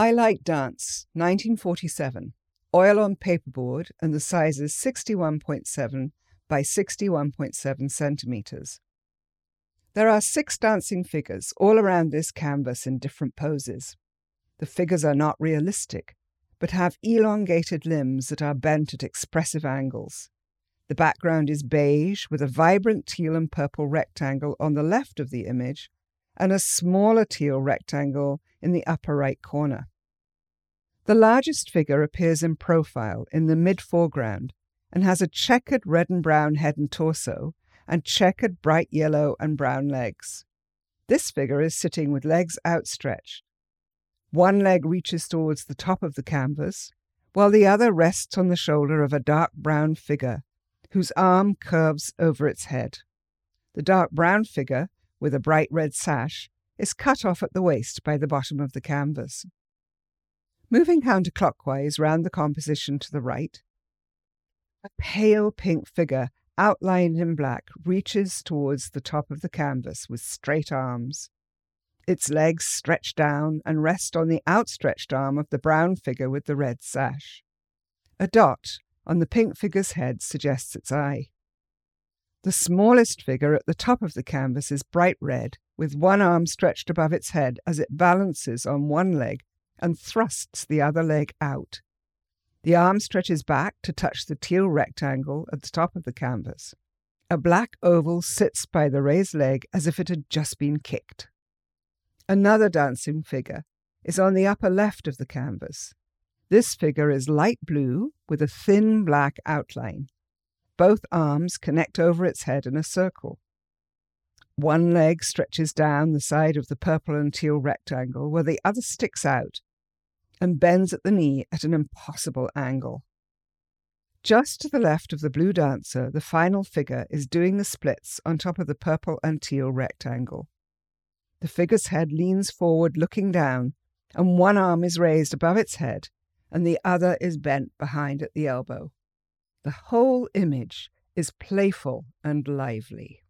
I Like Dance, 1947. Oil on paperboard, and the size is 61.7 by 61.7 centimeters. There are six dancing figures all around this canvas in different poses. The figures are not realistic, but have elongated limbs that are bent at expressive angles. The background is beige with a vibrant teal and purple rectangle on the left of the image and a smaller teal rectangle in the upper right corner. The largest figure appears in profile in the mid foreground and has a checkered red and brown head and torso and checkered bright yellow and brown legs. This figure is sitting with legs outstretched. One leg reaches towards the top of the canvas, while the other rests on the shoulder of a dark brown figure whose arm curves over its head. The dark brown figure, with a bright red sash, is cut off at the waist by the bottom of the canvas. Moving counterclockwise round the composition to the right, a pale pink figure outlined in black reaches towards the top of the canvas with straight arms. Its legs stretch down and rest on the outstretched arm of the brown figure with the red sash. A dot on the pink figure's head suggests its eye. The smallest figure at the top of the canvas is bright red, with one arm stretched above its head as it balances on one leg and thrusts the other leg out. The arm stretches back to touch the teal rectangle at the top of the canvas. A black oval sits by the raised leg as if it had just been kicked. Another dancing figure is on the upper left of the canvas. This figure is light blue with a thin black outline. Both arms connect over its head in a circle. One leg stretches down the side of the purple and teal rectangle, where the other sticks out and bends at the knee at an impossible angle. Just to the left of the blue dancer, the final figure is doing the splits on top of the purple and teal rectangle. The figure's head leans forward, looking down, and one arm is raised above its head, and the other is bent behind at the elbow. The whole image is playful and lively.